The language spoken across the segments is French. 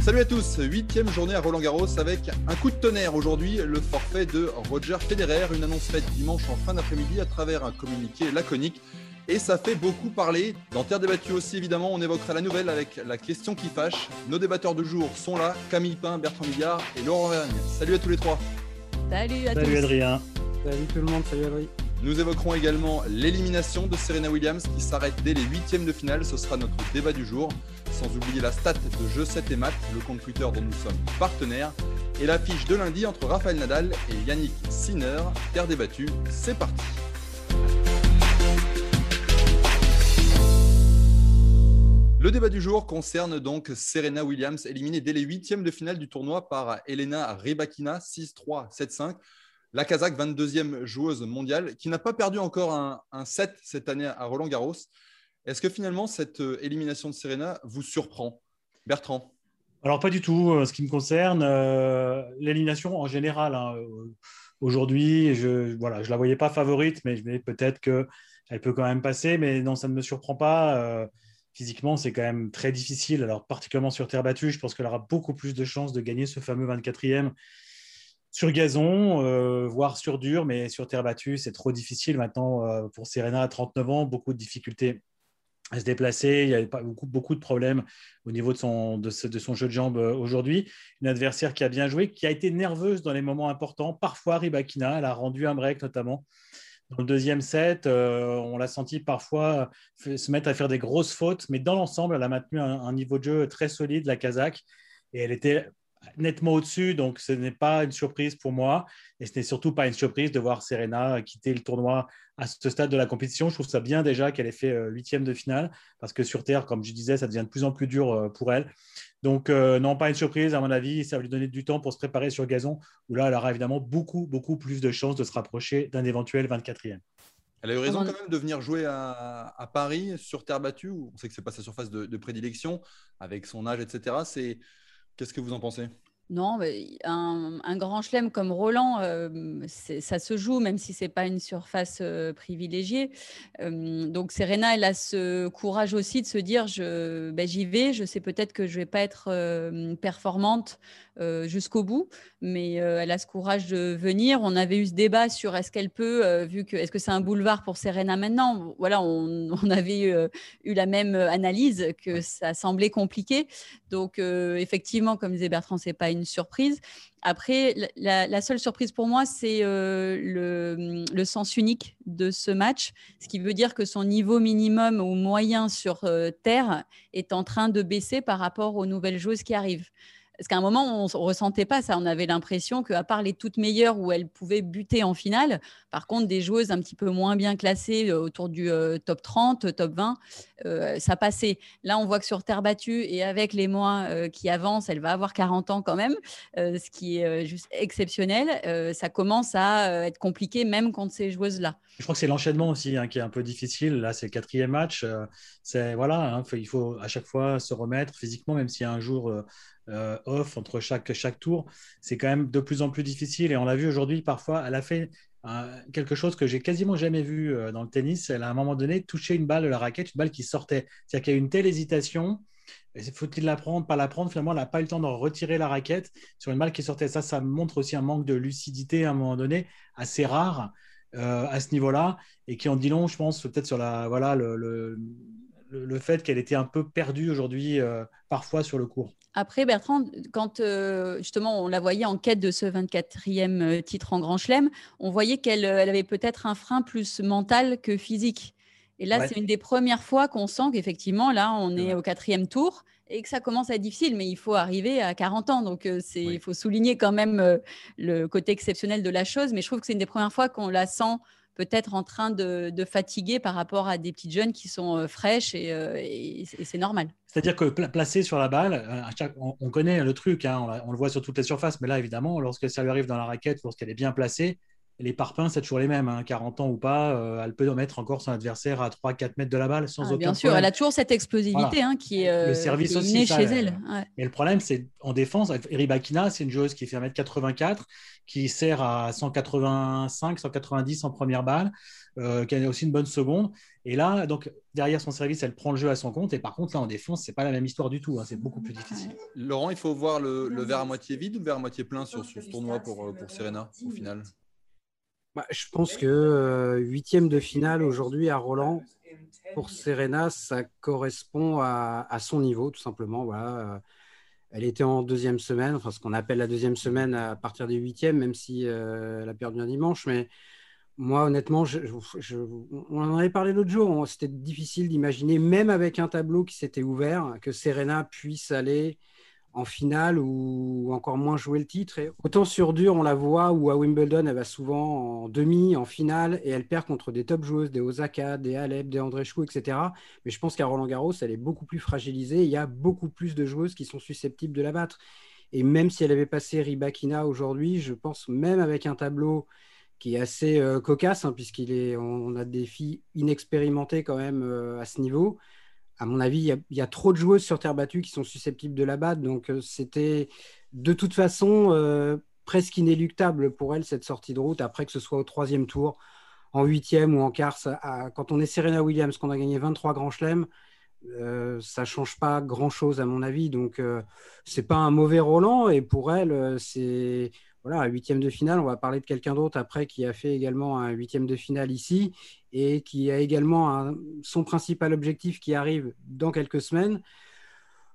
Salut à tous, huitième journée à Roland Garros avec un coup de tonnerre aujourd'hui, le forfait de Roger Federer, une annonce faite dimanche en fin d'après-midi à travers un communiqué laconique. Et ça fait beaucoup parler. Dans Terre débattue aussi, évidemment, on évoquera la nouvelle avec la question qui fâche. Nos débatteurs de jour sont là, Camille Pain, Bertrand Millard et Laurent Vergne. Salut à tous les trois. Salut à Salut tous. Adrien. Salut tout le monde, salut Adrien. Nous évoquerons également l'élimination de Serena Williams qui s'arrête dès les huitièmes de finale. Ce sera notre débat du jour. Sans oublier la stat de Jeu 7 et Math, le compte Twitter dont nous sommes partenaires. Et l'affiche de lundi entre Raphaël Nadal et Yannick Sinner. Terre débattue, c'est parti. Le débat du jour concerne donc Serena Williams, éliminée dès les huitièmes de finale du tournoi par Elena Rybakina, 6-3, 7-5. La Kazakh, 22e joueuse mondiale, qui n'a pas perdu encore un, set cette année à Roland Garros. Est-ce que finalement cette euh, élimination de Serena vous surprend? Bertrand Alors, pas du tout. euh, Ce qui me concerne, euh, l'élimination en général. hein, Aujourd'hui, je voilà, je la voyais pas favorite, mais je peut-être qu'elle peut quand même passer. Mais non, ça ne me surprend pas. physiquement, c'est quand même très difficile. Alors, particulièrement sur terre battue, je pense qu'elle aura beaucoup plus de chances de gagner ce fameux 24e sur gazon, euh, voire sur dur, mais sur terre battue, c'est trop difficile maintenant euh, pour Serena à 39 ans, beaucoup de difficultés à se déplacer, il y a beaucoup, beaucoup de problèmes au niveau de son, jeu de jambes euh, aujourd'hui. Une adversaire qui a bien joué, qui a été nerveuse dans les moments importants, parfois Ribakina, elle a rendu un break notamment. Dans le deuxième set, on l'a senti parfois se mettre à faire des grosses fautes, mais dans l'ensemble, elle a maintenu un, un niveau de jeu très solide, la Kazakh, et elle était nettement au-dessus, donc ce n'est pas une surprise pour moi. Et ce n'est surtout pas une surprise de voir Serena quitter le tournoi à ce stade de la compétition. Je trouve ça bien déjà qu'elle ait fait euh, huitième de finale, parce que sur Terre, comme je disais, ça devient de plus en plus dur euh, pour elle. Donc, euh, non, pas une surprise, à mon avis. Ça va lui donner du temps pour se préparer sur gazon, où là, elle aura évidemment beaucoup, beaucoup plus de chances de se rapprocher d'un éventuel 24e. Elle a eu raison quand même de venir jouer à, à Paris sur terre battue. où On sait que c'est pas sa surface de, de prédilection, avec son âge, etc. C'est qu'est-ce que vous en pensez? Non, mais un, un grand chelem comme Roland, euh, ça se joue, même si c'est pas une surface euh, privilégiée. Euh, donc Serena, elle a ce courage aussi de se dire, je, ben, j'y vais, je sais peut-être que je vais pas être performante jusqu'au bout, mais elle a ce courage de venir. On avait eu ce débat sur est-ce qu'elle peut, vu que est-ce que c'est un boulevard pour Serena maintenant? Voilà, on, on avait eu, eu la même analyse que ça semblait compliqué. Donc, effectivement, comme disait Bertrand, c'est pas une surprise. Après, la- seule surprise pour moi, c'est euh, le, le sens unique de ce match, ce qui veut dire que son niveau minimum ou moyen sur euh, terre est en train de baisser par rapport aux nouvelles joueuses qui arrivent. Parce qu'à un moment, on ne ressentait pas ça. On avait l'impression qu'à part les toutes meilleures où elles pouvaient buter en finale, par contre, des joueuses un petit peu moins bien classées euh, autour du euh, top 30, top 20, euh, ça passait. Là, on voit que sur terre battue et avec les mois euh, qui avancent, elle va avoir 40 ans quand même, euh, ce qui est euh, juste exceptionnel. Euh, ça commence à euh, être compliqué même contre ces joueuses-là. Je crois que c'est l'enchaînement aussi hein, qui est un peu difficile. Là, c'est le quatrième match. Euh, c'est voilà, hein, il faut à chaque fois se remettre physiquement, même a un jour euh, off entre chaque, chaque tour. C'est quand même de plus en plus difficile. Et on l'a vu aujourd'hui, parfois, elle a fait euh, quelque chose que j'ai quasiment jamais vu euh, dans le tennis. Elle a à un moment donné touché une balle de la raquette, une balle qui sortait. C'est-à-dire qu'il y a eu une telle hésitation. Faut-il la prendre, pas la prendre? Finalement, elle n'a pas eu le temps de retirer la raquette sur une balle qui sortait. Ça, ça montre aussi un manque de lucidité à un moment donné, assez rare à ce niveau-là, et qui en dit long, je pense, peut-être sur la, voilà, le, le- le fait qu'elle était un peu perdue aujourd'hui, euh, parfois sur le cours. Après, Bertrand, quand euh, justement on la voyait en quête de ce 24e euh, titre en Grand Chelem, on voyait qu'elle elle avait peut-être un frein plus mental que physique. Et là, Ouais. c'est une des premières fois qu'on sent qu'effectivement, là, on est Ouais. au quatrième tour et que ça commence à être difficile, mais il faut arriver à 40 ans. Donc, c'est, Oui. il faut souligner quand même le côté exceptionnel de la chose. Mais je trouve que c'est une des premières fois qu'on la sent peut-être en train de, fatiguer par rapport à des petites jeunes qui sont euh, fraîches et, euh, et- c'est normal. C'est-à-dire que pla- placé sur la balle, euh, on, on connaît le truc, hein, on le voit sur toutes les surfaces, mais là, évidemment, lorsque ça lui arrive dans la raquette, lorsqu'elle est bien placée, les parpaings, c'est toujours les mêmes, 40 hein. ans ou pas, euh, elle peut mettre encore son adversaire à 3-4 mètres de la balle sans ah, aucun Bien sûr, elle a toujours cette explosivité hein, qui est, le service aussi, chez elle. Et le problème, c'est en défense, Ribakina, c'est une joueuse qui fait 1m84, qui sert à 185, 190 en première balle, euh, qui a aussi une bonne seconde. Et là, donc derrière son service, elle prend le jeu à son compte. Et par contre, là, en défense, c'est pas la même histoire du tout. Hein. c'est beaucoup plus difficile. Laurent, il faut voir le, verre à moitié vide ou le verre à moitié plein sur, ce tournoi pour, euh, pour Serena au final? Bah, je pense que euh, huitième de finale aujourd'hui à Roland, pour Serena, ça correspond à, son niveau, tout simplement. Euh, elle était en deuxième semaine, enfin ce qu'on appelle la deuxième semaine à partir des huitièmes, même si euh, elle a perdu un dimanche. Mais moi, honnêtement, on en avait parlé l'autre jour. C'était difficile d'imaginer, même avec un tableau qui s'était ouvert, que Serena puisse aller en finale ou encore moins jouer le titre. Autant sur dur, on la voit, ou à Wimbledon, elle va souvent en demi, en finale, et elle perd contre des top joueuses, des Osaka, des Alep, des Andreescu, etc. Mais je pense qu'à Roland Garros, elle est beaucoup plus fragilisée. Il y a beaucoup plus de joueuses qui sont susceptibles de la battre. Et même si elle avait passé Ribakina aujourd'hui, je pense même avec un tableau qui est assez euh, cocasse, hein, on, a des filles inexpérimentées quand même euh, à ce niveau à mon avis, il y, a, trop de joueuses sur terre battue qui sont susceptibles de la battre. Donc, euh, c'était de toute façon euh, presque inéluctable pour elle, cette sortie de route, après que ce soit au troisième tour, en huitième ou en quart. quand on est Serena Williams, qu'on a gagné 23 grands chelems, euh, ça change pas grand chose à mon avis. Donc, ce c'est pas un mauvais Roland. Et pour elle, c'est voilà, un huitième de finale. On va parler de quelqu'un d'autre après qui a fait également un huitième de finale ici et qui a également son principal objectif qui arrive dans quelques semaines.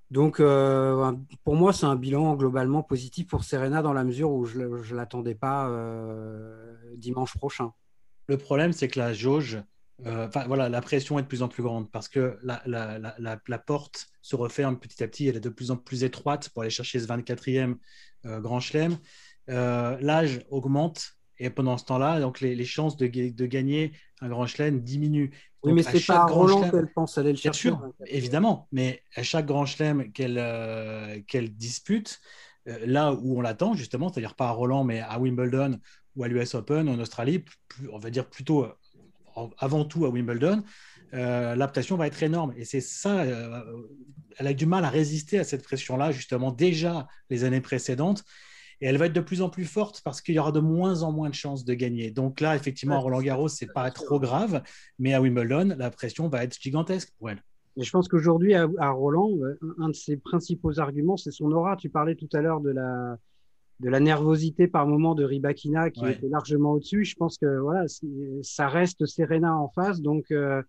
Donc, euh, pour moi, c'est un bilan globalement positif pour Serena dans la mesure où je ne l'attendais pas euh, dimanche prochain. Le problème, c'est que la jauge, euh, voilà, la pression est de plus en plus grande parce que la, la, porte se referme petit à petit, elle est de plus en plus étroite pour aller chercher ce 24e Grand Chelem. L'âge augmente et pendant ce temps-là, donc les, chances de, de, gagner un grand chelem diminuent. Oui, mais c'est pas Roland qu'elle pense aller le chercher. Bien sûr, évidemment. Mais à chaque grand chelem qu'elle euh, qu'elle dispute, euh, là où on l'attend, justement, c'est-à-dire pas à Roland, mais à Wimbledon ou à l'US Open, en Australie, on va dire plutôt euh, avant tout à Wimbledon, l'adaptation va être énorme. Et c'est ça, elle a du mal à résister à cette pression-là, justement, déjà les années précédentes et elle va être de plus en plus forte parce qu'il y aura de moins en moins de chances de gagner. Donc là, effectivement, à Roland Garros, c'est pas trop grave, mais à Wimbledon, la pression va être gigantesque pour elle. Et je pense qu'aujourd'hui, à, Roland, euh, un de ses principaux arguments, c'est son aura. Tu parlais tout à l'heure de la, de la nervosité par moment de Ribakina qui était largement au-dessus. Je pense que voilà, ça reste Serena en face, donc euh,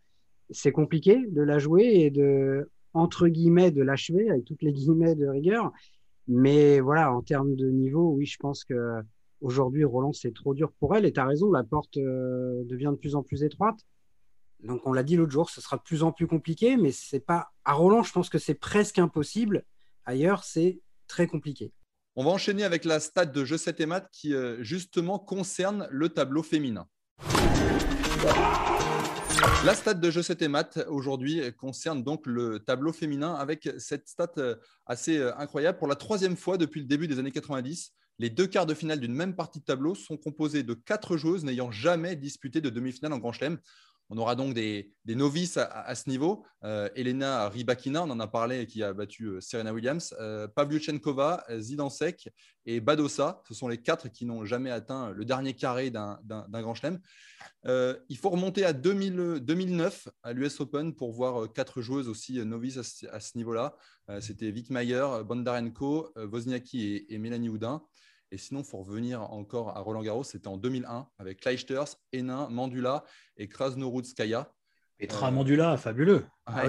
c'est compliqué de la jouer et de entre guillemets de l'achever avec toutes les guillemets de rigueur. Mais voilà, en termes de niveau, oui, je pense que aujourd'hui, Roland, c'est trop dur pour elle. Et tu as raison, la porte euh, devient de plus en plus étroite. Donc, on l'a dit l'autre jour, ce sera de plus en plus compliqué, mais c'est pas. À Roland, je pense que c'est presque impossible. Ailleurs, c'est très compliqué. On va enchaîner avec la stade de jeu 7 et mat qui, euh, justement, concerne le tableau féminin. La stat de Jeu 7 et Mat aujourd'hui concerne donc le tableau féminin avec cette stat euh, assez euh, incroyable. Pour la troisième fois depuis le début des années 90, les deux quarts de finale d'une même partie de tableau sont composés de quatre joueuses n'ayant jamais disputé de demi-finale en Grand Chelem. On aura donc des, novices à, ce niveau. Euh, Elena Rybakina, on en a parlé, qui a battu euh, Serena Williams. Euh, Pavlyuchenkova, Zidansek et Badosa. Ce sont les quatre qui n'ont jamais atteint le dernier carré d'un grand chelem. Euh, il faut remonter à 2009 à l'US Open pour voir quatre joueuses aussi novices à ce, niveau-là. C'était Wittmeier, Bondarenko, Wozniacki et, Mélanie Houdin. Et sinon, il faut revenir encore à Roland Garros, c'était en 2001 avec Kleisters, Hénin, Mandula et Krasnoroudskaya. Petra Mandula, fabuleux. Ah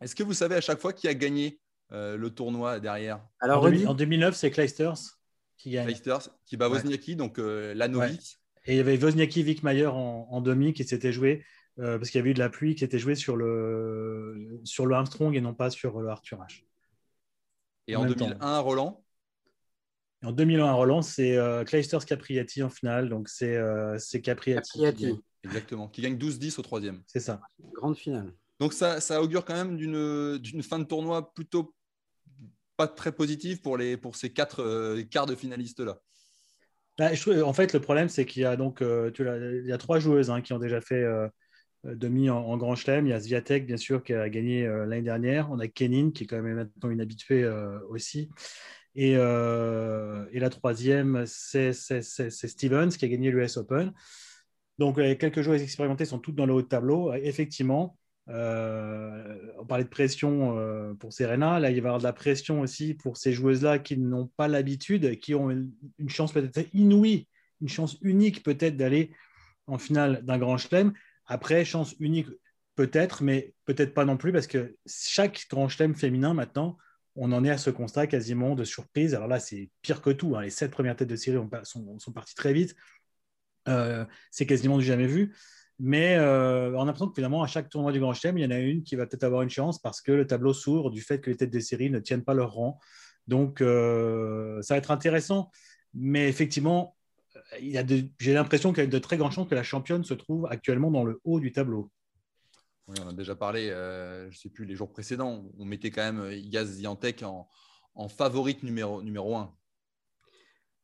Est-ce que vous savez à chaque fois qui a gagné euh, le tournoi derrière? Alors, en, 2009, c'est Kleisters qui gagne. Kleisters qui bat Wozniacki, donc euh, la novice. Et il y avait Wozniacki Wickmayer en, en demi qui s'était joué euh, parce qu'il y avait eu de la pluie qui était jouée sur le, sur le Armstrong et non pas sur le Arthur H. Et en, en 2001, Roland en 2001 à Roland, c'est euh, Clijsters Capriati en finale. Donc, c'est euh, Capriati. Exactement, qui gagne 12-10 au troisième. C'est ça. Grande finale. Donc, ça, ça augure quand même d'une fin de tournoi plutôt pas très positive pour, les, pour ces quatre euh, quarts de finalistes-là. Bah, en fait, le problème, c'est qu'il y a donc euh, il y a trois joueuses hein, qui ont déjà fait euh, demi en, Grand Chelem. Il y a Zviatek, bien sûr, qui a gagné l'année dernière. On a Kenin, qui est quand même maintenant une habituée aussi. Et, et, la troisième, c'est Stevens, qui a gagné l'US Open. Donc, les quelques joueuses expérimentées sont toutes dans le haut de tableau. Effectivement, euh, on parlait de pression euh, pour Serena. Là, il va y avoir de la pression aussi pour ces joueuses-là qui n'ont pas l'habitude, qui ont une, chance peut-être inouïe, une chance unique peut-être d'aller en finale d'un grand chelem. Après, chance unique peut-être, mais peut-être pas non plus, parce que chaque grand chelem féminin maintenant, on en est à ce constat quasiment de surprise. Alors là, c'est pire que tout. Hein. Les sept premières têtes de série sont, parties très vite. Euh, c'est quasiment du jamais vu. Mais euh, on a l'impression que finalement, à chaque tournoi du Grand Chelem, il y en a une qui va peut-être avoir une chance parce que le tableau s'ouvre du fait que les têtes de série ne tiennent pas leur rang. Donc, euh, ça va être intéressant. Mais effectivement, j'ai l'impression qu'il y a de très grandes chances que la championne se trouve actuellement dans le haut du tableau. Oui, on a déjà parlé, je ne sais plus, les jours précédents, on mettait quand même Igaz Ziantek en, en favorite numéro, numéro 1.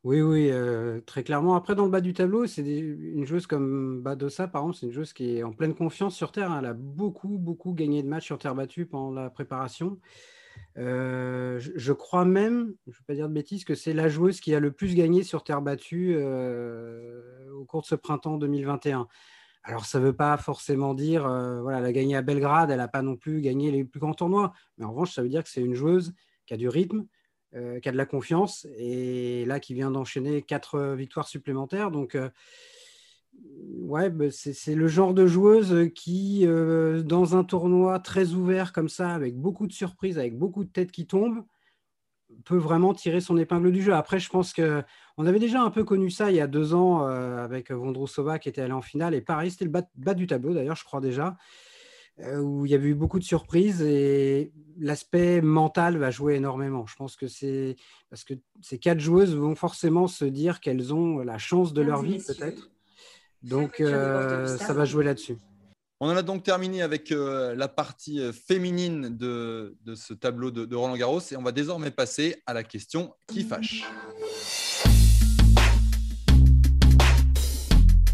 Oui, oui, euh, très clairement. Après, dans le bas du tableau, c'est une joueuse comme Badosa, par exemple, c'est une joueuse qui est en pleine confiance sur terre. Elle a beaucoup, beaucoup gagné de matchs sur terre battue pendant la préparation. Euh, je, crois même, je ne vais pas dire de bêtises, que c'est la joueuse qui a le plus gagné sur terre battue euh, au cours de ce printemps 2021. Alors, ça ne veut pas forcément dire, voilà, elle a gagné à Belgrade, elle n'a pas non plus gagné les plus grands tournois. Mais en revanche, ça veut dire que c'est une joueuse qui a du rythme, euh, qui a de la confiance et là qui vient d'enchaîner quatre euh, victoires supplémentaires. Donc, euh, ouais, bah, c'est le genre de joueuse qui, dans un tournoi très ouvert comme ça, avec beaucoup de surprises, avec beaucoup de têtes qui tombent, peut vraiment tirer son épingle du jeu. Après, je pense que on avait déjà un peu connu ça il y a deux ans avec Vondrousova qui était allé en finale et pareil, c'était le bas, du tableau d'ailleurs, je crois déjà. Euh, où il y avait eu beaucoup de surprises et l'aspect mental va jouer énormément. Je pense que c'est parce que ces quatre joueuses vont forcément se dire qu'elles ont la chance de leur vie, peut-être. Donc, euh, ça va jouer là-dessus. On en a donc terminé avec euh, la partie féminine de, ce tableau de Roland Garros et on va désormais passer à la question qui fâche.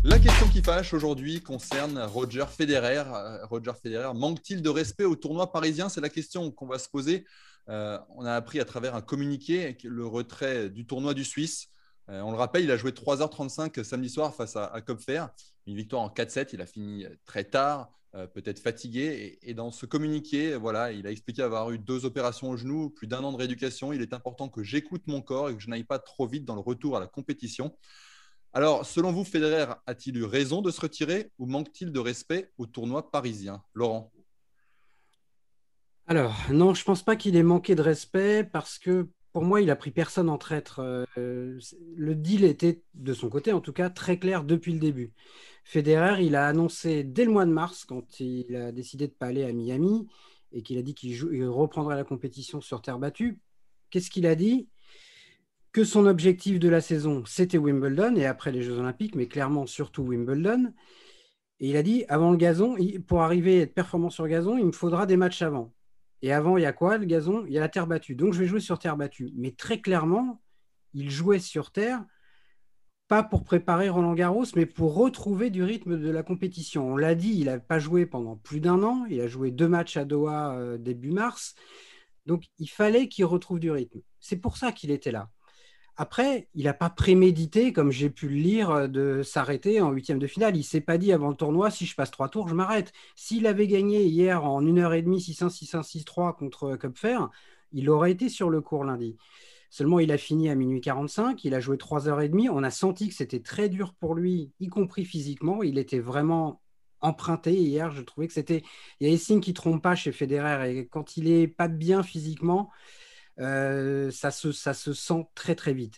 La question qui fâche aujourd'hui concerne Roger Federer. Euh, Roger Federer manque-t-il de respect au tournoi parisien? C'est la question qu'on va se poser. Euh, on a appris à travers un communiqué le retrait du tournoi du Suisse. Euh, on le rappelle, il a joué 3h35 samedi soir face à, à. Une victoire en 4-7. Il a fini très tard, peut-être fatigué. Et, dans ce communiqué, voilà, il a expliqué avoir eu deux opérations au genou, plus d'un an de rééducation. Il est important que j'écoute mon corps et que je n'aille pas trop vite dans le retour à la compétition. Alors, selon vous, Federer a-t-il eu raison de se retirer ou manque-t-il de respect au tournoi parisien? Laurent Alors, non, je ne pense pas qu'il ait manqué de respect parce que pour moi, il a pris personne en traître. Euh, le deal était, de son côté en tout cas, très clair depuis le début. Federer, il a annoncé dès le mois de mars, quand il a décidé de ne pas aller à Miami et qu'il a dit qu'il reprendrait la compétition sur terre battue, qu'est-ce qu'il a dit? Que son objectif de la saison, c'était Wimbledon et après les Jeux Olympiques, mais clairement surtout Wimbledon. Et il a dit, avant le gazon, pour arriver à être performant sur gazon, il me faudra des matchs avant. Et avant, il y a quoi, le gazon? Il y a la terre battue. Donc, je vais jouer sur terre battue. Mais très clairement, il jouait sur terre, pas pour préparer Roland Garros, mais pour retrouver du rythme de la compétition. On l'a dit, il n'a pas joué pendant plus d'un an. Il a joué deux matchs à Doha euh, début mars. Donc, il fallait qu'il retrouve du rythme. C'est pour ça qu'il était là. Après, il n'a pas prémédité, comme j'ai pu le lire, euh, de s'arrêter en huitième de finale. Il ne s'est pas dit avant le tournoi, si je passe trois tours, je m'arrête. S'il avait gagné hier en une heure et demie, 6-1, 6-1, 6-3 contre Cupfer, il aurait été sur le cours lundi. Seulement, il a fini à minuit 45, il a joué 3 heures et demie. On a senti que c'était très dur pour lui, y compris physiquement. Il était vraiment emprunté hier. Je trouvais que c'était. Il y a des signes qui ne trompent pas chez Federer. Et quand il n'est pas bien physiquement, euh, ça, se, ça se sent très très vite.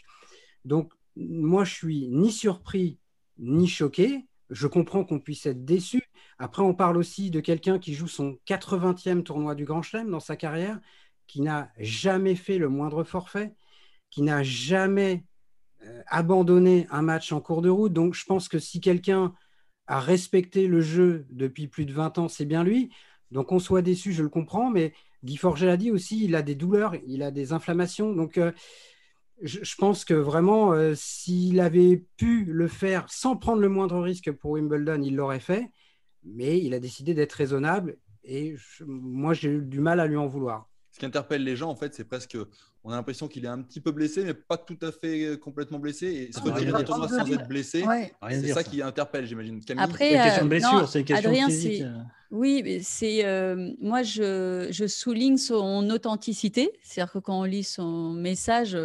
Donc moi, je suis ni surpris ni choqué. Je comprends qu'on puisse être déçu. Après, on parle aussi de quelqu'un qui joue son 80e tournoi du Grand Chelem dans sa carrière, qui n'a jamais fait le moindre forfait, qui n'a jamais euh, abandonné un match en cours de route. Donc, je pense que si quelqu'un a respecté le jeu depuis plus de 20 ans, c'est bien lui. Donc, on soit déçu, je le comprends, mais Guy Forget l'a dit aussi, il a des douleurs, il a des inflammations. Donc, euh, je, pense que vraiment, euh, s'il avait pu le faire sans prendre le moindre risque pour Wimbledon, il l'aurait fait. Mais il a décidé d'être raisonnable et moi, j'ai eu du mal à lui en vouloir. Ce qui interpelle les gens, en fait, c'est presque. On a l'impression qu'il est un petit peu blessé, mais pas tout à fait euh, complètement blessé. Et se retirer d'un tournoi sans être blessé, c'est ça, qui interpelle, j'imagine. Après, c'est une question de blessure, c'est une question Adrien, physique. Oui, c'est moi je, je, souligne son authenticité, c'est-à-dire que quand on lit son message,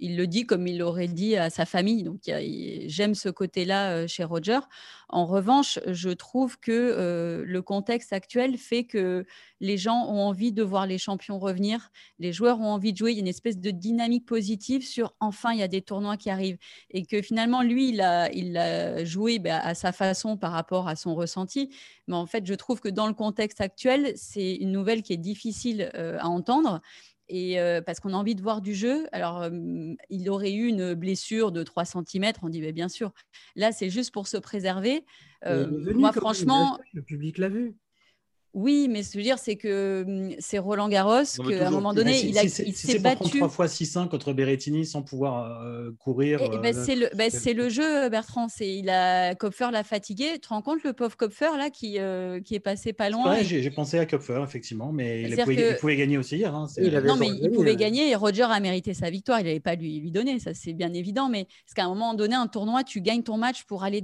il le dit comme il l'aurait dit à sa famille. Donc, j'aime ce côté-là euh, chez Roger. En revanche, je trouve que euh, le contexte actuel fait que les gens ont envie de voir les champions revenir, les joueurs ont envie de jouer. Il y a une espèce de dynamique positive sur enfin, il y a des tournois qui arrivent. Et que finalement, lui, il a, joué bah, à sa façon par rapport à son ressenti. Mais en fait, je trouve que dans le contexte actuel, c'est une nouvelle qui est difficile euh, à entendre et parce qu'on a envie de voir du jeu. Alors, il aurait eu une blessure de 3 cm, on dit bien sûr. Là, c'est juste pour se préserver. moi, franchement, le public l'a vu. Oui, mais ce que je veux dire, c'est que hum, c'est Roland Garros, qu'à un moment donné, il, a, si, s'est battu. 3 fois 6-1 contre Berrettini sans pouvoir euh, courir. Eh, ben, c'est le, ben, le, jeu, Bertrand. C'est, il a, Kopfer l'a fatigué. Tu te rends compte, le pauvre Kopfer, là, qui, euh, qui est passé pas loin ouais, j'ai, pensé à Kopfer, effectivement, mais il pouvait, il pouvait, gagner aussi hier. Hein, non, mais il pouvait gagner et Roger a mérité sa victoire. Il n'avait pas lui, lui donner, ça c'est bien évident. Mais parce qu'à un moment donné, un tournoi, tu gagnes ton match pour aller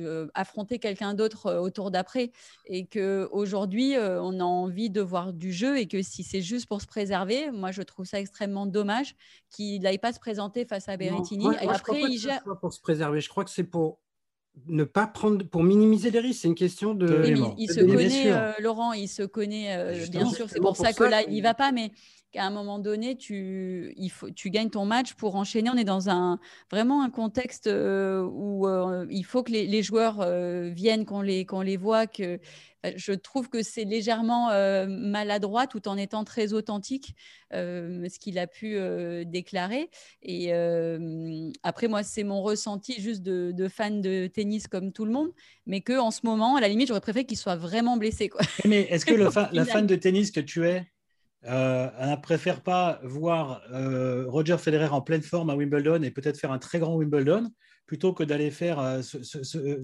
euh, affronter quelqu'un d'autre au tour d'après. Et qu'aujourd'hui, on a envie de voir du jeu et que si c'est juste pour se préserver, moi je trouve ça extrêmement dommage qu'il n'aille pas se présenter face à Berrettini. et après, il gère... pour se préserver. Je crois que c'est pour ne pas prendre, pour minimiser les risques. C'est une question de. il, se connaît, euh, Laurent, il se connaît, euh, bien sûr. C'est pour, ça que là, il n'y va pas, mais qu'à un moment donné, tu, il faut, tu gagnes ton match pour enchaîner. On est dans un vraiment un contexte euh, où il faut que les, joueurs viennent, qu'on les, qu'on les voit, que je trouve que c'est légèrement euh, maladroit tout en étant très authentique, euh, ce qu'il a pu euh, déclarer. Et après, moi, c'est mon ressenti juste de, fan de tennis comme tout le monde, mais que en ce moment, à la limite, j'aurais préféré qu'il soit vraiment blessé. Quoi. Mais est-ce que le la fan de tennis que tu es ne préfère pas voir Roger Federer en pleine forme à Wimbledon et peut-être faire un très grand Wimbledon plutôt que d'aller faire, euh,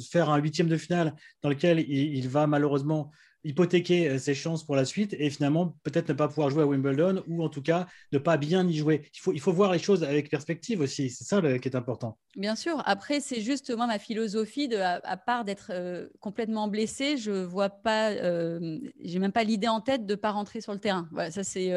faire un huitième de finale dans lequel il, va malheureusement hypothéquer euh, ses chances pour la suite et finalement peut-être ne pas pouvoir jouer à Wimbledon ou en tout cas ne pas bien y jouer. Il faut, il faut voir les choses avec perspective aussi, c'est ça qui est important. Bien sûr, après c'est juste moi ma philosophie, à, part d'être euh, complètement blessé, je vois pas, euh, j'ai même pas l'idée en tête de pas rentrer sur le terrain. Voilà, ça c'est,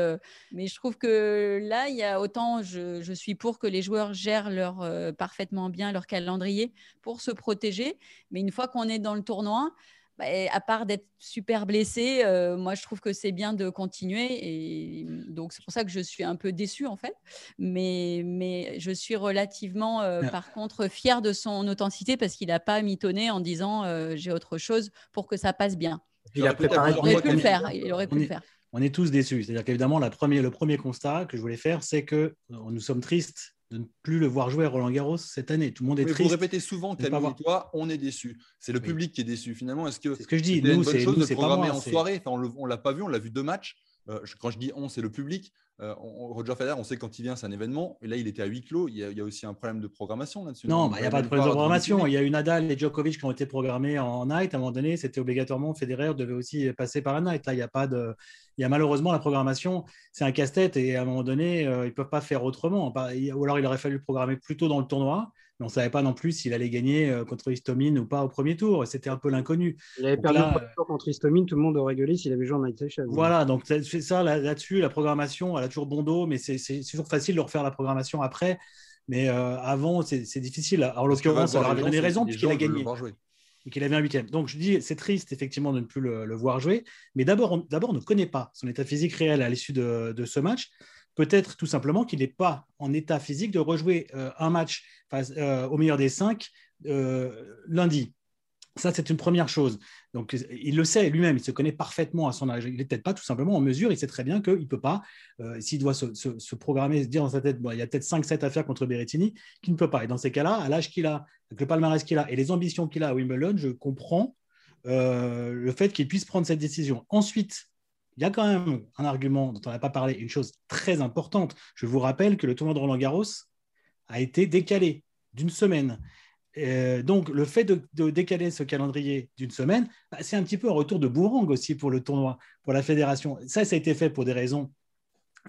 mais je trouve que là il y a autant, je, je suis pour que les joueurs gèrent leur, parfaitement bien leur calendrier pour se protéger, mais une fois qu'on est dans le tournoi, bah, à part d'être super blessé, euh, moi je trouve que c'est bien de continuer. Et donc c'est pour ça que je suis un peu déçue en fait. Mais, mais je suis relativement euh, par contre fière de son authenticité parce qu'il n'a pas mitonné en disant euh, j'ai autre chose pour que ça passe bien. Il, a préparé il aurait pu le faire. Il aurait pu le faire on est tous déçus. C'est-à-dire qu'évidemment, le premier constat que je voulais faire, c'est que nous sommes tristes de ne plus le voir jouer à Roland Garros cette année. Tout le monde est triste. Vous répétez souvent, Camille et toi, on est déçu. C'est le public qui est déçu. Finalement, est-ce que c'est ce que je dis Nous, c'est programmer en soirée? Enfin, On ne l'a pas vu, on l'a vu deux matchs. Euh, quand je dis on, c'est le public. Euh, Roger Federer, on sait quand il vient, c'est un événement. Et là, il était à huis clos. Il y a, aussi un problème de programmation là-dessus. Non, bah, il n'y a pas de problème de programmation. Il y a eu Nadal et Djokovic qui ont été programmés en night. À un moment donné, c'était obligatoirement Federer devait aussi passer par la night. Là, il n'y a pas de. Il y a malheureusement la programmation, c'est un casse-tête et à un moment donné, euh, ils ne peuvent pas faire autrement. Ou alors, il aurait fallu programmer plus tôt dans le tournoi mais on ne savait pas non plus s'il allait gagner euh, contre Istomine ou pas au premier tour. C'était un peu l'inconnu. Il avait perdu le tour contre Istomine, tout le monde aurait gueulé s'il avait joué en night session. Voilà, donc c'est ça là-dessus, la programmation, elle a toujours bon dos, mais c'est toujours facile de refaire la programmation après. Mais euh, avant, c'est difficile. En l'occurrence, ça leur avait donné raison puisqu'il a gagné. Et qu'il avait un huitième. Donc je dis, c'est triste effectivement de ne plus le, voir jouer. Mais d'abord, on, on ne connaît pas son état physique réel à l'issue de, de, ce match. Peut-être tout simplement qu'il n'est pas en état physique de rejouer euh, un match euh, au meilleur des cinq euh, lundi. Ça, c'est une première chose. Donc, il le sait lui-même, il se connaît parfaitement à son âge. Il n'est peut-être pas tout simplement en mesure, il sait très bien qu'il ne peut pas, s'il doit se, programmer, se dire dans sa tête, bon, il y a peut-être 5-7 à faire contre Berrettini, qu'il ne peut pas. Et dans ces cas-là, à l'âge qu'il a, avec le palmarès qu'il a et les ambitions qu'il a à Wimbledon, je comprends le fait qu'il puisse prendre cette décision. Ensuite, il y a quand même un argument dont on n'a pas parlé, une chose très importante. Je vous rappelle que le tournoi de Roland Garros, a été décalé d'une semaine. Euh, donc, le fait de, décaler ce calendrier d'une semaine, bah, c'est un petit peu un retour de bourrang aussi pour le tournoi, pour la fédération. Ça, ça a été fait pour des raisons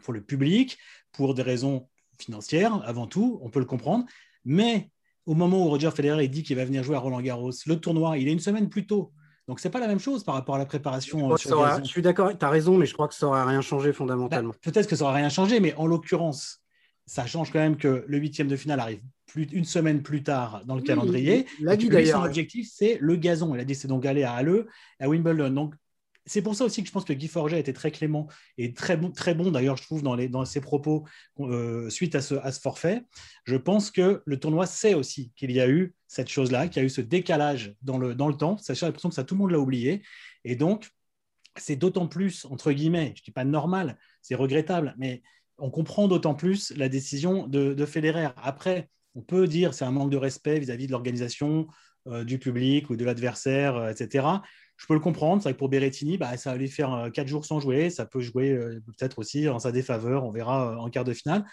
pour le public, pour des raisons financières avant tout, on peut le comprendre. Mais au moment où Roger Federer dit qu'il va venir jouer à Roland Garros, le tournoi, il est une semaine plus tôt. Donc, ce n'est pas la même chose par rapport à la préparation. Je, je suis d'accord, tu as raison, mais je crois que ça n'aurait rien changé fondamentalement. Bah, peut-être que ça n'aurait rien changé, mais en l'occurrence, ça change quand même que le huitième de finale arrive plus, une semaine plus tard dans le calendrier. La son objectif, c'est le gazon. Il a dit c'est donc aller à Halle, à Wimbledon. Donc, c'est pour ça aussi que je pense que Guy Forget a été très clément et très bon, très bon d'ailleurs, je trouve, dans, ses propos euh, suite à ce, forfait. Je pense que le tournoi sait aussi qu'il y a eu cette chose-là, qu'il y a eu ce décalage dans le, dans le temps. J'ai l'impression que ça, tout le monde l'a oublié. Et donc, c'est d'autant plus, entre guillemets, je ne dis pas normal, c'est regrettable, mais on comprend d'autant plus la décision de, de Federer. Après, on peut dire c'est un manque de respect vis-à-vis de l'organisation, euh, du public ou de l'adversaire, euh, etc. Je peux le comprendre. C'est vrai que pour Berrettini, bah, ça va lui faire euh, quatre jours sans jouer. Ça peut jouer peut-être aussi en sa défaveur. On verra en quart de finale.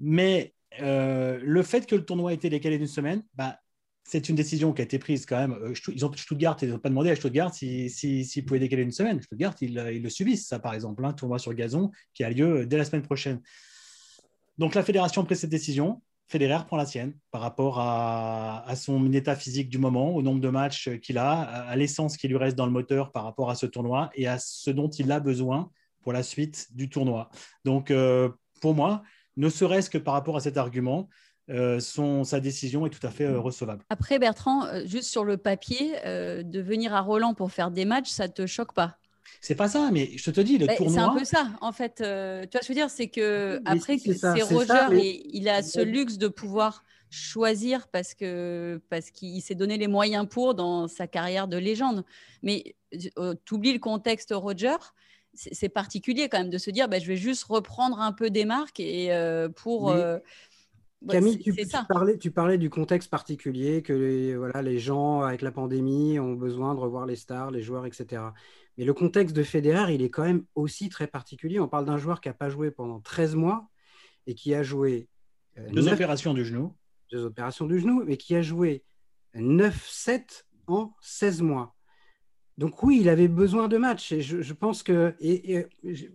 Mais le fait que le tournoi ait été décalé d'une semaine, bah, c'est une décision qui a été prise quand même. Ils ont, Stuttgart, ils n'ont pas demandé à Stuttgart s'ils si, si, pouvaient décaler une semaine. Stuttgart, ils, le subissent, ça par exemple, un tournoi sur gazon qui a lieu dès la semaine prochaine. Donc la fédération a pris cette décision. Federer prend la sienne par rapport à, son état physique du moment, au nombre de matchs qu'il a, à l'essence qui lui reste dans le moteur par rapport à ce tournoi et à ce dont il a besoin pour la suite du tournoi. Donc, euh, pour moi, ne serait-ce que par rapport à cet argument, euh, sa décision est tout à fait euh, recevable. Après, Bertrand, juste sur le papier, de venir à Roland pour faire des matchs, ça ne te choque pas? C'est pas ça, mais je te dis, le tournoi. C'est un peu ça, en fait. Euh, tu vois, je veux dire, c'est que après, c'est Roger, et il a ce luxe de pouvoir choisir parce que parce qu'il s'est donné les moyens pour dans sa carrière de légende. Mais euh, tu oublies le contexte Roger. C'est particulier quand même de se dire, bah, je vais juste reprendre un peu des marques et euh, pour. Camille, tu, parlais, tu, parlais, du contexte particulier, que les, voilà, les gens, avec la pandémie, ont besoin de revoir les stars, les joueurs, etc. Mais le contexte de Federer, il est quand même aussi très particulier. On parle d'un joueur qui n'a pas joué pendant 13 mois et qui a joué. Euh, deux opérations du genou. Deux opérations du genou, mais qui a joué 9-7 en 16 mois. Donc oui, il avait besoin de matchs. Et je, pense que. Et,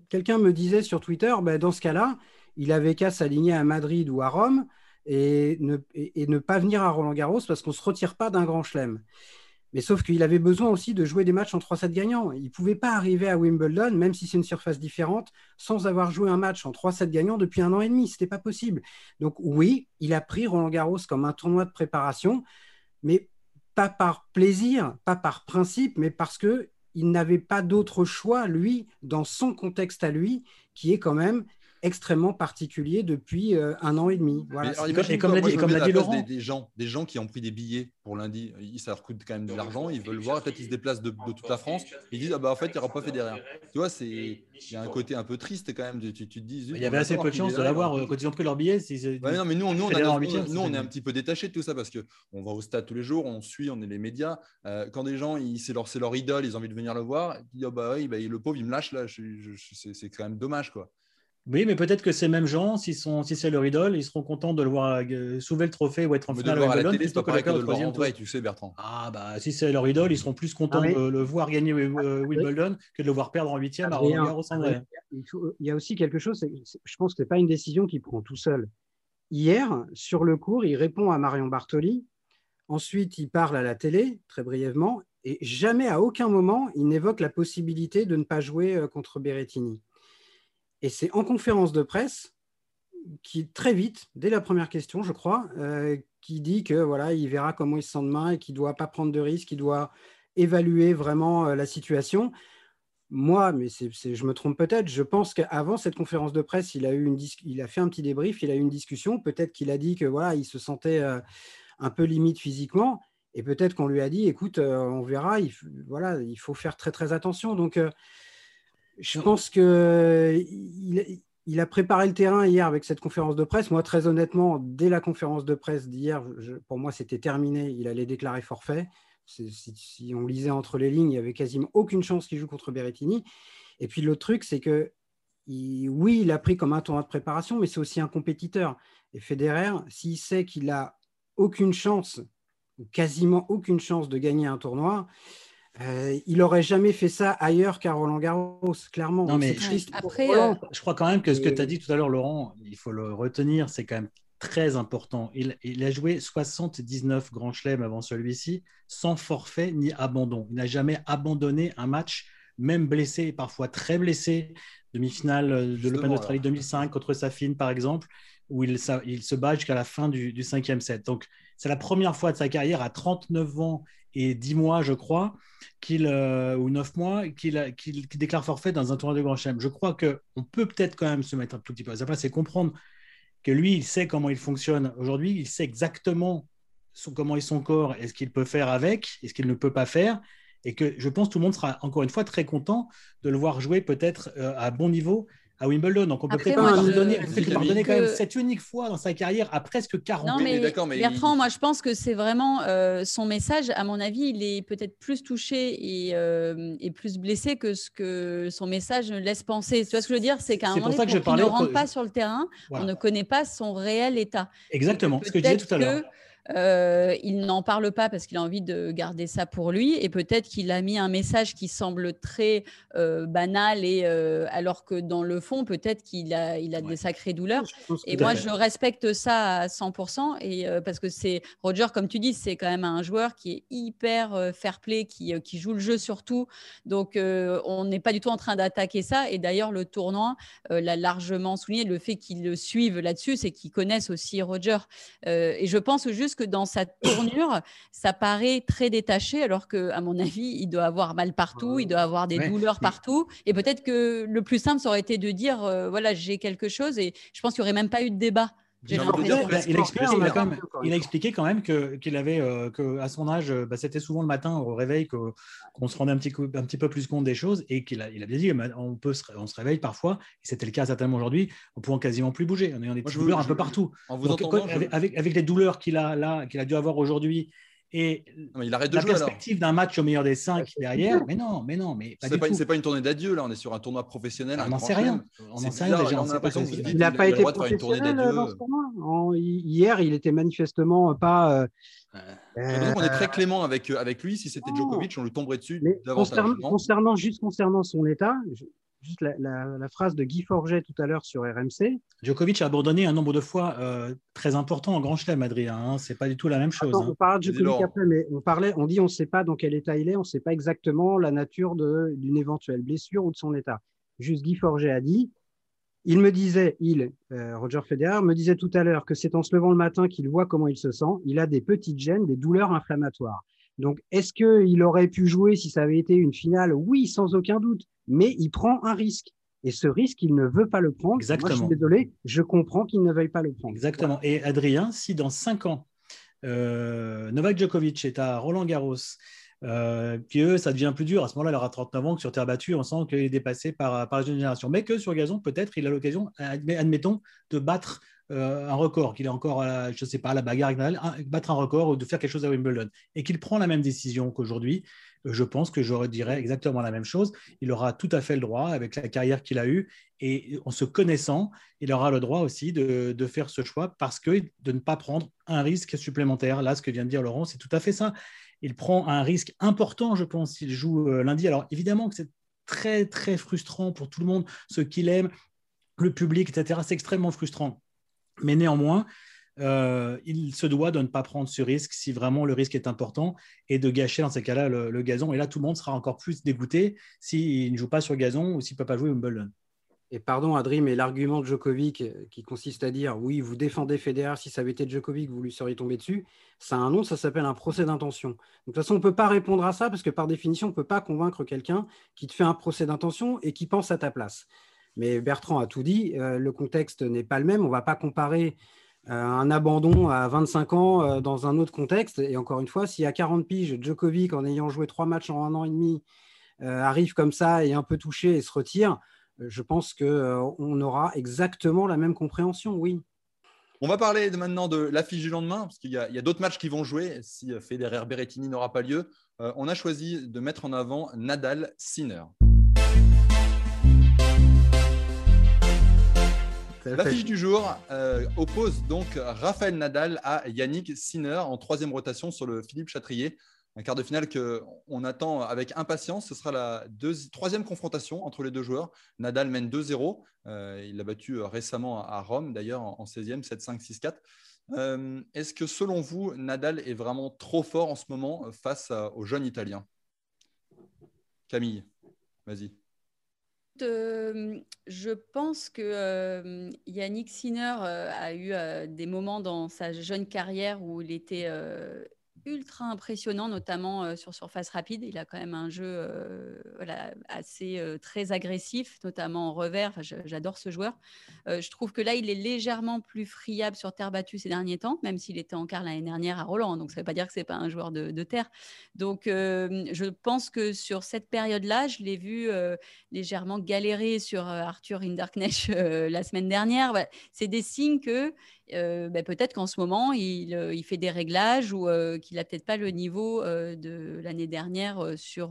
quelqu'un me disait sur Twitter, ben, dans ce cas-là, il avait qu'à s'aligner à Madrid ou à Rome et ne, et ne, pas venir à Roland Garros parce qu'on ne se retire pas d'un grand chelem. Mais sauf qu'il avait besoin aussi de jouer des matchs en 3-7 gagnants. Il ne pouvait pas arriver à Wimbledon, même si c'est une surface différente, sans avoir joué un match en 3-7 gagnants depuis un an et demi. Ce n'était pas possible. Donc oui, il a pris Roland Garros comme un tournoi de préparation, mais pas par plaisir, pas par principe, mais parce que il n'avait pas d'autre choix, lui, dans son contexte à lui, qui est quand même extrêmement particulier depuis euh, un an et demi. Voilà. et comme l'a dit, comme dit Laurent, des, gens, des gens qui ont pris des billets pour lundi, ça leur coûte quand même de l'argent, ils veulent voir, peut-être ils se déplacent de, toute la France, ils disent ah bah en fait il n'y aura pas fait derrière. Tu vois, c'est il y a un côté un peu triste quand même. Tu, te dis. Il y avait assez peu de chance de l'avoir quand ils ont pris leur billet. non, mais nous, on, nous, on, on est un petit peu détaché de tout ça parce que on va au stade tous les jours, on suit, on est les médias. Euh, quand des gens, c'est leur, leur idole, ils ont envie de venir le voir, ils disent oh bah oui, bah, le pauvre il me lâche là, c'est quand même dommage quoi. Oui, mais peut-être que ces mêmes gens, si, sont, si c'est leur idole, ils seront contents de le voir euh, soulever le trophée ou être en finale à la télé, plutôt que, de le voir en vrai, tu sais, Bertrand. Ah, bah, si c'est leur idole, ils seront plus contents de le voir gagner euh, Wimbledon que de le voir perdre en huitième à Roland Garros Il, il y a aussi quelque chose, je pense que ce n'est pas une décision qu'il prend tout seul. Hier, sur le cours, il répond à Marion Bartoli. Ensuite, il parle à la télé, très brièvement, et jamais à aucun moment, il n'évoque la possibilité de ne pas jouer euh, contre Berrettini. Et c'est en conférence de presse qui très vite, dès la première question, je crois, euh, qui dit que voilà, il verra comment il se sent demain et qu'il ne doit pas prendre de risques, qu'il doit évaluer vraiment euh, la situation. Moi, mais je me trompe peut-être, je pense qu'avant cette conférence de presse, il a, eu une il a fait un petit débrief, il a eu une discussion, peut-être qu'il a dit que voilà, il se sentait euh, un peu limite physiquement, et peut-être qu'on lui a dit, écoute, on verra, il, voilà, il faut faire très très attention. Donc, je pense qu'il il a préparé le terrain hier avec cette conférence de presse. Moi, très honnêtement, dès la conférence de presse d'hier, pour moi, c'était terminé. Il allait déclarer forfait. Si, on lisait entre les lignes, il n'y avait quasiment aucune chance qu'il joue contre Berrettini. Et puis l'autre truc, c'est que oui, il a pris comme un tournoi de préparation, mais c'est aussi un compétiteur. Et Federer, s'il sait qu'il a aucune chance, ou quasiment aucune chance de gagner un tournoi, euh, il n'aurait jamais fait ça ailleurs qu'à Roland Garros, clairement. Non, mais après, euh, je crois quand même que ce que tu as dit tout à l'heure, Laurent, il faut le retenir, c'est quand même très important. Il, a joué 79 grands chelems avant celui-ci, sans forfait ni abandon. Il n'a jamais abandonné un match, même blessé, parfois très blessé. Demi-finale de l'Open d'Australie 2005 contre Safin, par exemple, où il, se bat jusqu'à la fin du, cinquième set. Donc, c'est la première fois de sa carrière à 39 ans et 10 mois, je crois, euh, ou 9 mois, qu'il, déclare forfait dans un tournoi de Grand Chelem. Je crois qu'on peut peut-être quand même se mettre un tout petit peu à sa place et comprendre que lui, il sait comment il fonctionne aujourd'hui, il sait exactement comment est son corps et ce qu'il peut faire avec et ce qu'il ne peut pas faire. Et que je pense que tout le monde sera encore une fois très content de le voir jouer peut-être euh, à bon niveau à Wimbledon. Donc on peut peut-être pardonner quand même cette unique fois dans sa carrière à presque 40 ans. Mais, mais Bertrand, moi je pense que c'est vraiment euh, son message, à mon avis, il est peut-être plus touché et, euh, et, plus blessé que ce que son message laisse penser. Tu vois ce que je veux dire? C'est qu'à un moment donné, pour ne rentre pas sur le terrain, on ne connaît pas son réel état. Exactement, ce que je disais tout à l'heure. Euh, il n'en parle pas parce qu'il a envie de garder ça pour lui et peut-être qu'il a mis un message qui semble très euh, banal et euh, alors que dans le fond peut-être qu'il a, il a des sacrées douleurs. Et moi je respecte ça à 100% et parce que c'est Roger comme tu dis c'est quand même un joueur qui est hyper fair play qui, qui joue le jeu surtout. Donc on n'est pas du tout en train d'attaquer ça et d'ailleurs le tournoi l'a largement souligné. Le fait qu'ils le suivent là-dessus c'est qu'ils connaissent aussi Roger. Et je pense juste que dans sa tournure, ça paraît très détaché, alors que, à mon avis, il doit avoir mal partout, il doit avoir des douleurs partout. Et peut-être que le plus simple, ça aurait été de dire, euh, voilà, j'ai quelque chose. Et je pense qu'il n'y aurait même pas eu de débat. Il, a, expliqué, quand même qu'il avait euh, que à son âge, bah, c'était souvent le matin au réveil qu'on se rendait un petit, un petit, peu plus compte des choses et qu'il a, il a bien dit on, peut se, on se réveille parfois, et c'était le cas certainement aujourd'hui, en pouvant quasiment plus bouger, en ayant des douleurs un peu partout. avec, avec, les douleurs qu'il a là, qu'il a dû avoir aujourd'hui et il arrête de la perspective d'un match au meilleur des cinq derrière, mais non, mais non, mais c'est pas, pas, une tournée d'adieu là, on est sur un tournoi professionnel. On n'en sait rien. On n'en sait rien déjà. il n'a pas été professionnel dans ce tournoi. Hier, il était manifestement pas. Euh, on est très clément avec, avec lui. Si c'était Djokovic, on lui tomberait dessus. Concernant, concernant, juste concernant son état, juste la, phrase de Guy Forget tout à l'heure sur RMC. Djokovic a abandonné un nombre de fois euh, très important en Grand Chelem, Adrien. Hein. C'est pas du tout la même chose. Hein. On parle de Djokovic après, mais on parlait, on dit on ne sait pas dans quel état il est, on ne sait pas exactement la nature d'une éventuelle blessure ou de son état. Juste Guy Forget a dit. Il me disait, il, euh, Roger Federer, me disait tout à l'heure que c'est en se levant le matin qu'il voit comment il se sent. Il a des petites gènes, des douleurs inflammatoires. Donc, est-ce qu'il aurait pu jouer si ça avait été une finale? Oui, sans aucun doute, mais il prend un risque. Et ce risque, il ne veut pas le prendre. Exactement. Moi, je suis désolé, je comprends qu'il ne veuille pas le prendre. Exactement. Et Adrien, si dans cinq ans, euh, Novak Djokovic est à Roland Garros, euh, que ça devient plus dur. À ce moment-là, il aura 39 ans, que sur terre battue, on sent qu'il est dépassé par, par la génération. Mais que sur gazon, peut-être, il a l'occasion, admettons, de battre euh, un record, qu'il est encore, je ne sais pas, à la bagarre, battre un record ou de faire quelque chose à Wimbledon, et qu'il prend la même décision qu'aujourd'hui, je pense que je dirais exactement la même chose. Il aura tout à fait le droit, avec la carrière qu'il a eue, et en se connaissant, il aura le droit aussi de, de, faire ce choix parce que de ne pas prendre un risque supplémentaire. Là, ce que vient de dire Laurent, c'est tout à fait ça. Il prend un risque important, je pense, s'il joue euh, lundi. Alors évidemment que c'est très, très frustrant pour tout le monde, ceux qui l'aiment, le public, etc. C'est extrêmement frustrant. Mais néanmoins, euh, il se doit de ne pas prendre ce risque si vraiment le risque est important et de gâcher dans ces cas-là le, gazon. Et là, tout le monde sera encore plus dégoûté s'il ne joue pas sur gazon ou s'il ne peut pas jouer Wimbledon. Et pardon, Adri, mais l'argument de Djokovic euh, qui consiste à dire oui, vous défendez Federer, si ça avait été Djokovic, vous lui seriez tombé dessus, ça a un nom, ça s'appelle un procès d'intention. De toute façon, on ne peut pas répondre à ça parce que par définition, on ne peut pas convaincre quelqu'un qui te fait un procès d'intention et qui pense à ta place. Mais Bertrand a tout dit, euh, le contexte n'est pas le même. On ne va pas comparer euh, un abandon à 25 ans dans un autre contexte. Et encore une fois, si à 40 piges, Djokovic, en ayant joué trois matchs en un an et demi, arrive comme ça et un peu touché et se retire, je pense qu'on aura exactement la même compréhension, oui. On va parler maintenant de l'affiche du lendemain, parce qu'il y a, d'autres matchs qui vont jouer si Federer-Berrettini n'aura pas lieu. on a choisi de mettre en avant Nadal-Sinner. L'affiche du jour euh, oppose donc Raphaël Nadal à Yannick Sinner en troisième rotation sur le Philippe Chatrier. Un quart de finale qu'on attend avec impatience. Ce sera la troisième confrontation entre les deux joueurs. Nadal mène 2-0. Euh, il l'a battu récemment à Rome, d'ailleurs, en 16e, 7-5, 6-4. Est-ce que selon vous, Nadal est vraiment trop fort en ce moment face aux jeunes Italiens? Camille, vas-y. Euh, je pense que euh, Yannick Sinner euh, a eu des moments dans sa jeune carrière où il était ultra impressionnant, notamment sur surface rapide. Il a quand même un jeu assez très agressif, notamment en revers. J'adore ce joueur. je trouve que là, il est légèrement plus friable sur terre battue ces derniers temps, même s'il était en quart l'année dernière à Roland. Donc, ça ne veut pas dire que c'est pas un joueur de, terre. Donc, je pense que sur cette période-là, je l'ai vu légèrement galérer sur Arthur Hinderknecht la semaine dernière. C'est des signes que euh, ben, peut-être qu'en ce moment, il, euh, fait des réglages ou euh, qu'il n'a peut-être pas le niveau de l'année dernière sur,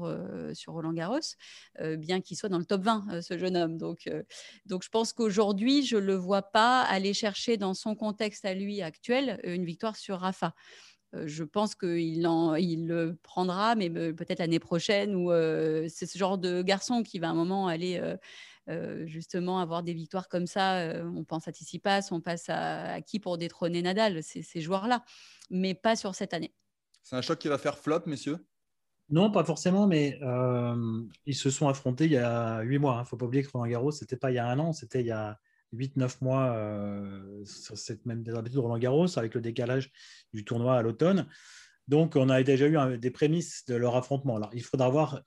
Roland Garros, bien qu'il soit dans le top 20, ce jeune homme. Donc, je pense qu'aujourd'hui, je ne le vois pas aller chercher dans son contexte à lui actuel une victoire sur Rafa je pense qu'il il le prendra, mais peut-être l'année prochaine, ou c'est ce genre de garçon qui va à un moment aller euh, justement avoir des victoires comme ça. Euh, on pense à Tsitsipas, on passe à, qui pour détrôner Nadal, ces joueurs-là, mais pas sur cette année. C'est un choc qui va faire flop, messieurs? Non, pas forcément, mais euh, ils se sont affrontés il y a huit mois. Il hein. ne faut pas oublier que Roland Garros, ce n'était pas il y a un an, c'était il y a 8-9 mois sur cette même habitude de Roland Garros, avec le décalage du tournoi à l'automne. Donc, on a déjà eu des prémices de leur affrontement. Alors, il faudra voir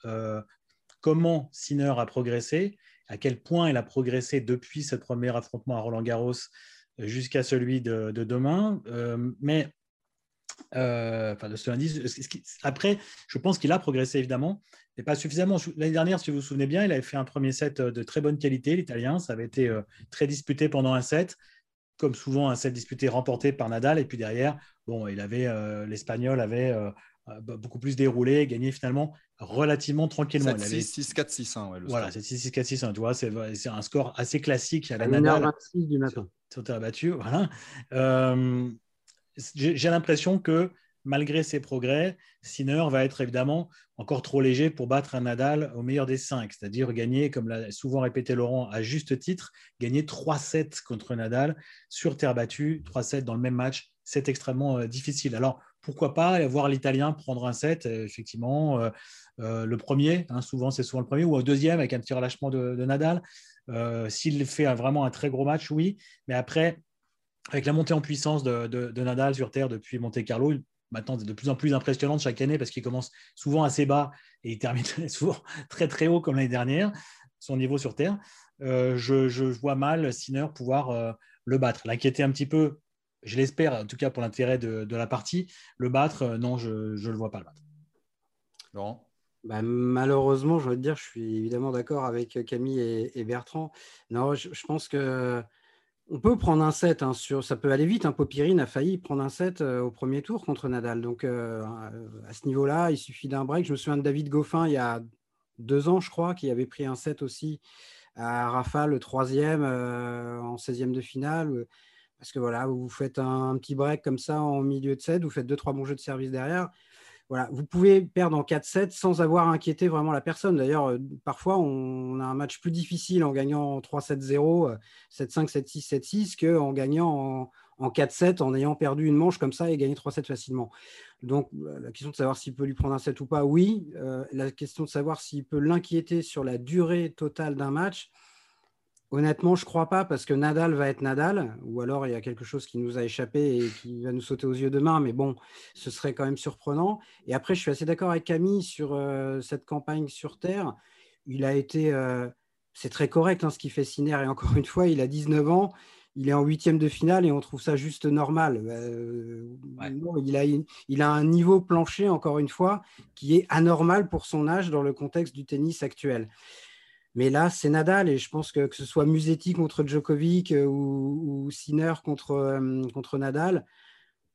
comment Sinner a progressé à quel point il a progressé depuis ce premier affrontement à Roland Garros euh, jusqu'à celui de, demain. Euh, mais euh, enfin de ce lundi. Après, je pense qu'il a progressé évidemment, mais pas suffisamment. L'année dernière, si vous vous souvenez bien, il avait fait un premier set de très bonne qualité, l'Italien. Ça avait été très disputé pendant un set, comme souvent un set disputé remporté par Nadal. Et puis derrière, bon, il avait l'Espagnol avait beaucoup plus déroulé, gagné finalement relativement tranquillement. 6-4-6-1. Ouais, voilà, c'est 6-6-4-6-1. Tu vois, c'est un score assez classique à la Nadal. 26 du matin. Sur, terre battue. Voilà. Euh, j'ai l'impression que malgré ses progrès, Sinner va être évidemment encore trop léger pour battre un Nadal au meilleur des cinq, c'est-à-dire gagner, comme l'a souvent répété Laurent à juste titre, gagner 3-7 contre Nadal sur terre battue, 3-7 dans le même match, c'est extrêmement euh, difficile. Alors, pourquoi pas voir l'Italien prendre un set, euh, effectivement, euh, le premier, hein, souvent c'est souvent le premier, ou un deuxième avec un petit relâchement de, Nadal. Euh, s'il fait vraiment un très gros match, oui, mais après, avec la montée en puissance de, Nadal sur Terre depuis Monte Carlo, maintenant de plus en plus impressionnante chaque année parce qu'il commence souvent assez bas et il termine souvent très très haut comme l'année dernière, son niveau sur Terre. Euh, je, vois mal Sinner pouvoir le battre. L'inquiéter un petit peu, je l'espère, en tout cas pour l'intérêt de, la partie. Le battre, non, je ne le vois pas le battre. Laurent? Bah, malheureusement, je veux te dire, je suis évidemment d'accord avec Camille et, Bertrand. Non, je, pense que on peut prendre un set. Hein, ça peut aller vite. Hein, Popirine a failli prendre un set euh, au premier tour contre Nadal. Donc, euh, à ce niveau-là, il suffit d'un break. Je me souviens de David Goffin il y a deux ans, je crois, qui avait pris un set aussi à Rafa, le troisième euh, en 16e de finale. Parce que voilà, vous faites un, petit break comme ça en milieu de set, vous faites deux, trois bons jeux de service derrière vous pouvez perdre en 4-7 sans avoir inquiété vraiment la personne. D'ailleurs, euh, parfois, on a un match plus difficile en gagnant 3-7-0, 7-5, 7-6, 7-6 qu'en gagnant en, 4-7 en ayant perdu une manche comme ça et gagné 3-7 facilement. Donc, euh, la question de savoir s'il peut lui prendre un 7 ou pas, oui. Euh, la question de savoir s'il peut l'inquiéter sur la durée totale d'un match, Honnêtement, je ne crois pas parce que Nadal va être Nadal, ou alors il y a quelque chose qui nous a échappé et qui va nous sauter aux yeux demain, mais bon, ce serait quand même surprenant. Et après, je suis assez d'accord avec Camille sur euh, cette campagne sur Terre. Il a été, euh, c'est très correct hein, ce qu'il fait Sinner, et encore une fois, il a 19 ans, il est en huitième de finale et on trouve ça juste normal. Euh, il, a, il a un niveau plancher, encore une fois, qui est anormal pour son âge dans le contexte du tennis actuel. Mais là, c'est Nadal et je pense que que ce soit Musetti contre Djokovic euh, ou, Sinner contre, euh, contre Nadal,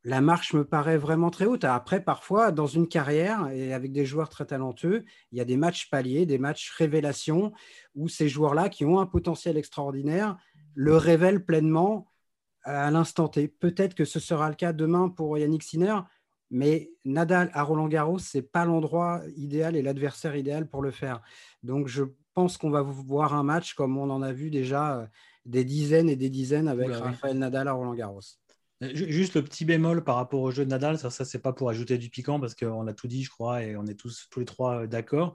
la marche me paraît vraiment très haute. Après, parfois, dans une carrière et avec des joueurs très talentueux, il y a des matchs paliers, des matchs révélations où ces joueurs-là qui ont un potentiel extraordinaire le révèle pleinement à l'instant T. Peut-être que ce sera le cas demain pour Yannick Sinner, mais Nadal à Roland Garros, ce n'est pas l'endroit idéal et l'adversaire idéal pour le faire. Donc je pense qu'on va voir un match comme on en a vu déjà euh, des dizaines et des dizaines avec Rafael Nadal à Roland Garros. Euh, juste le petit bémol par rapport au jeu de Nadal, ça, ça c'est pas pour ajouter du piquant parce qu'on a tout dit, je crois, et on est tous, tous les trois euh, d'accord.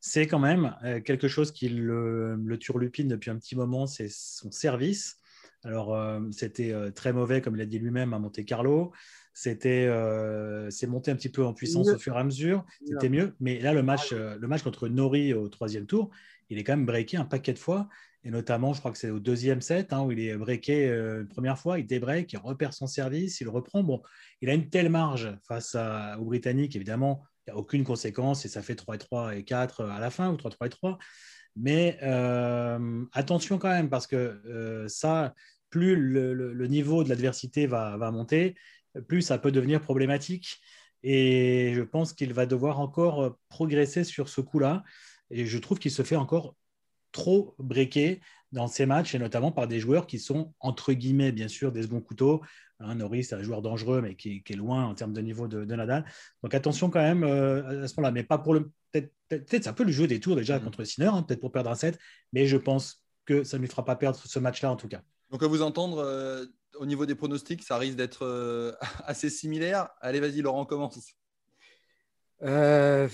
C'est quand même quelque chose qui le, le turlupine depuis un petit moment, c'est son service. Alors, c'était très mauvais, comme il a dit lui-même, à Monte Carlo. C'était, euh, c'est monté un petit peu en puissance au fur et à mesure. C'était mieux. Mais là, le match, le match contre Nori au troisième tour, il est quand même breaké un paquet de fois. Et notamment, je crois que c'est au deuxième set hein, où il est breaké euh, une première fois, il débreak, il repère son service, il reprend. Bon, il a une telle marge face à, aux Britanniques, évidemment, il n'y a aucune conséquence et ça fait 3 et 3 et 4 à la fin ou 3 3 et 3. Mais attention quand même parce que ça, plus le, niveau de l'adversité va, va, monter, plus ça peut devenir problématique. Et je pense qu'il va devoir encore euh, progresser sur ce coup-là. Et je trouve qu'il se fait encore trop breaker dans ces matchs, et notamment par des joueurs qui sont, entre guillemets, bien sûr, des seconds couteaux. Hein, Norris, c'est un joueur dangereux, mais qui, est loin en termes de niveau de, Nadal. Donc attention quand même euh, à ce moment-là. Mais pas pour le. Peut-être ça peut lui jouer des tours déjà mm. contre Sinner, hein, peut-être pour perdre un set, mais je pense que ça ne lui fera pas perdre ce match-là en tout cas. Donc à vous entendre, euh, au niveau des pronostics, ça risque d'être euh, assez similaire. Allez, vas-y, Laurent, commence. Euh,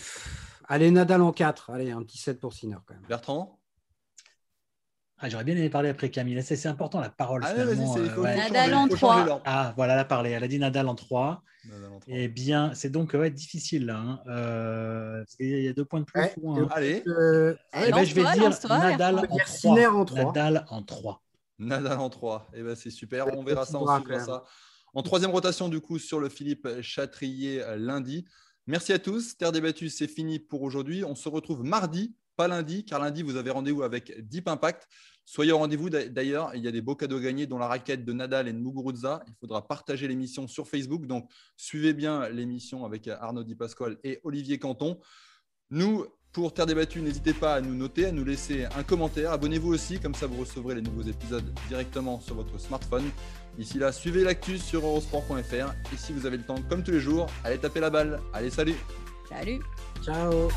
allez, Nadal en 4. Allez, un petit 7 pour Sinner quand même. Bertrand? Ah, J'aurais bien aimé parler après Camille. C'est important la parole. Ah, euh, Nadal en 3. Ah, voilà, elle a parlé. Elle a dit Nadal en 3. Eh bien, c'est donc ouais, difficile là. Hein. Euh, il y a deux points de plus. Allez. Eh ben, je vais dire Nadal en 3. en 3. Nadal en 3. Nadal en 3. Eh ben, c'est super. On verra ça, on suivra ça. En troisième rotation, du coup, sur le Philippe Chatrier euh, lundi. Merci à tous. Terre débattue, c'est fini pour aujourd'hui. On se retrouve mardi, pas lundi, car lundi, vous avez rendez-vous avec Deep Impact. Soyez au rendez-vous d'ailleurs. Il y a des beaux cadeaux gagnés, dont la raquette de Nadal et de Muguruza. Il faudra partager l'émission sur Facebook. Donc, suivez bien l'émission avec Arnaud Di Pasquale et Olivier Canton. Nous, pour Terre débattue, n'hésitez pas à nous noter, à nous laisser un commentaire. Abonnez-vous aussi, comme ça vous recevrez les nouveaux épisodes directement sur votre smartphone. D'ici là, suivez l'actu sur eurosport.fr. Et si vous avez le temps, comme tous les jours, allez taper la balle. Allez, salut Salut Ciao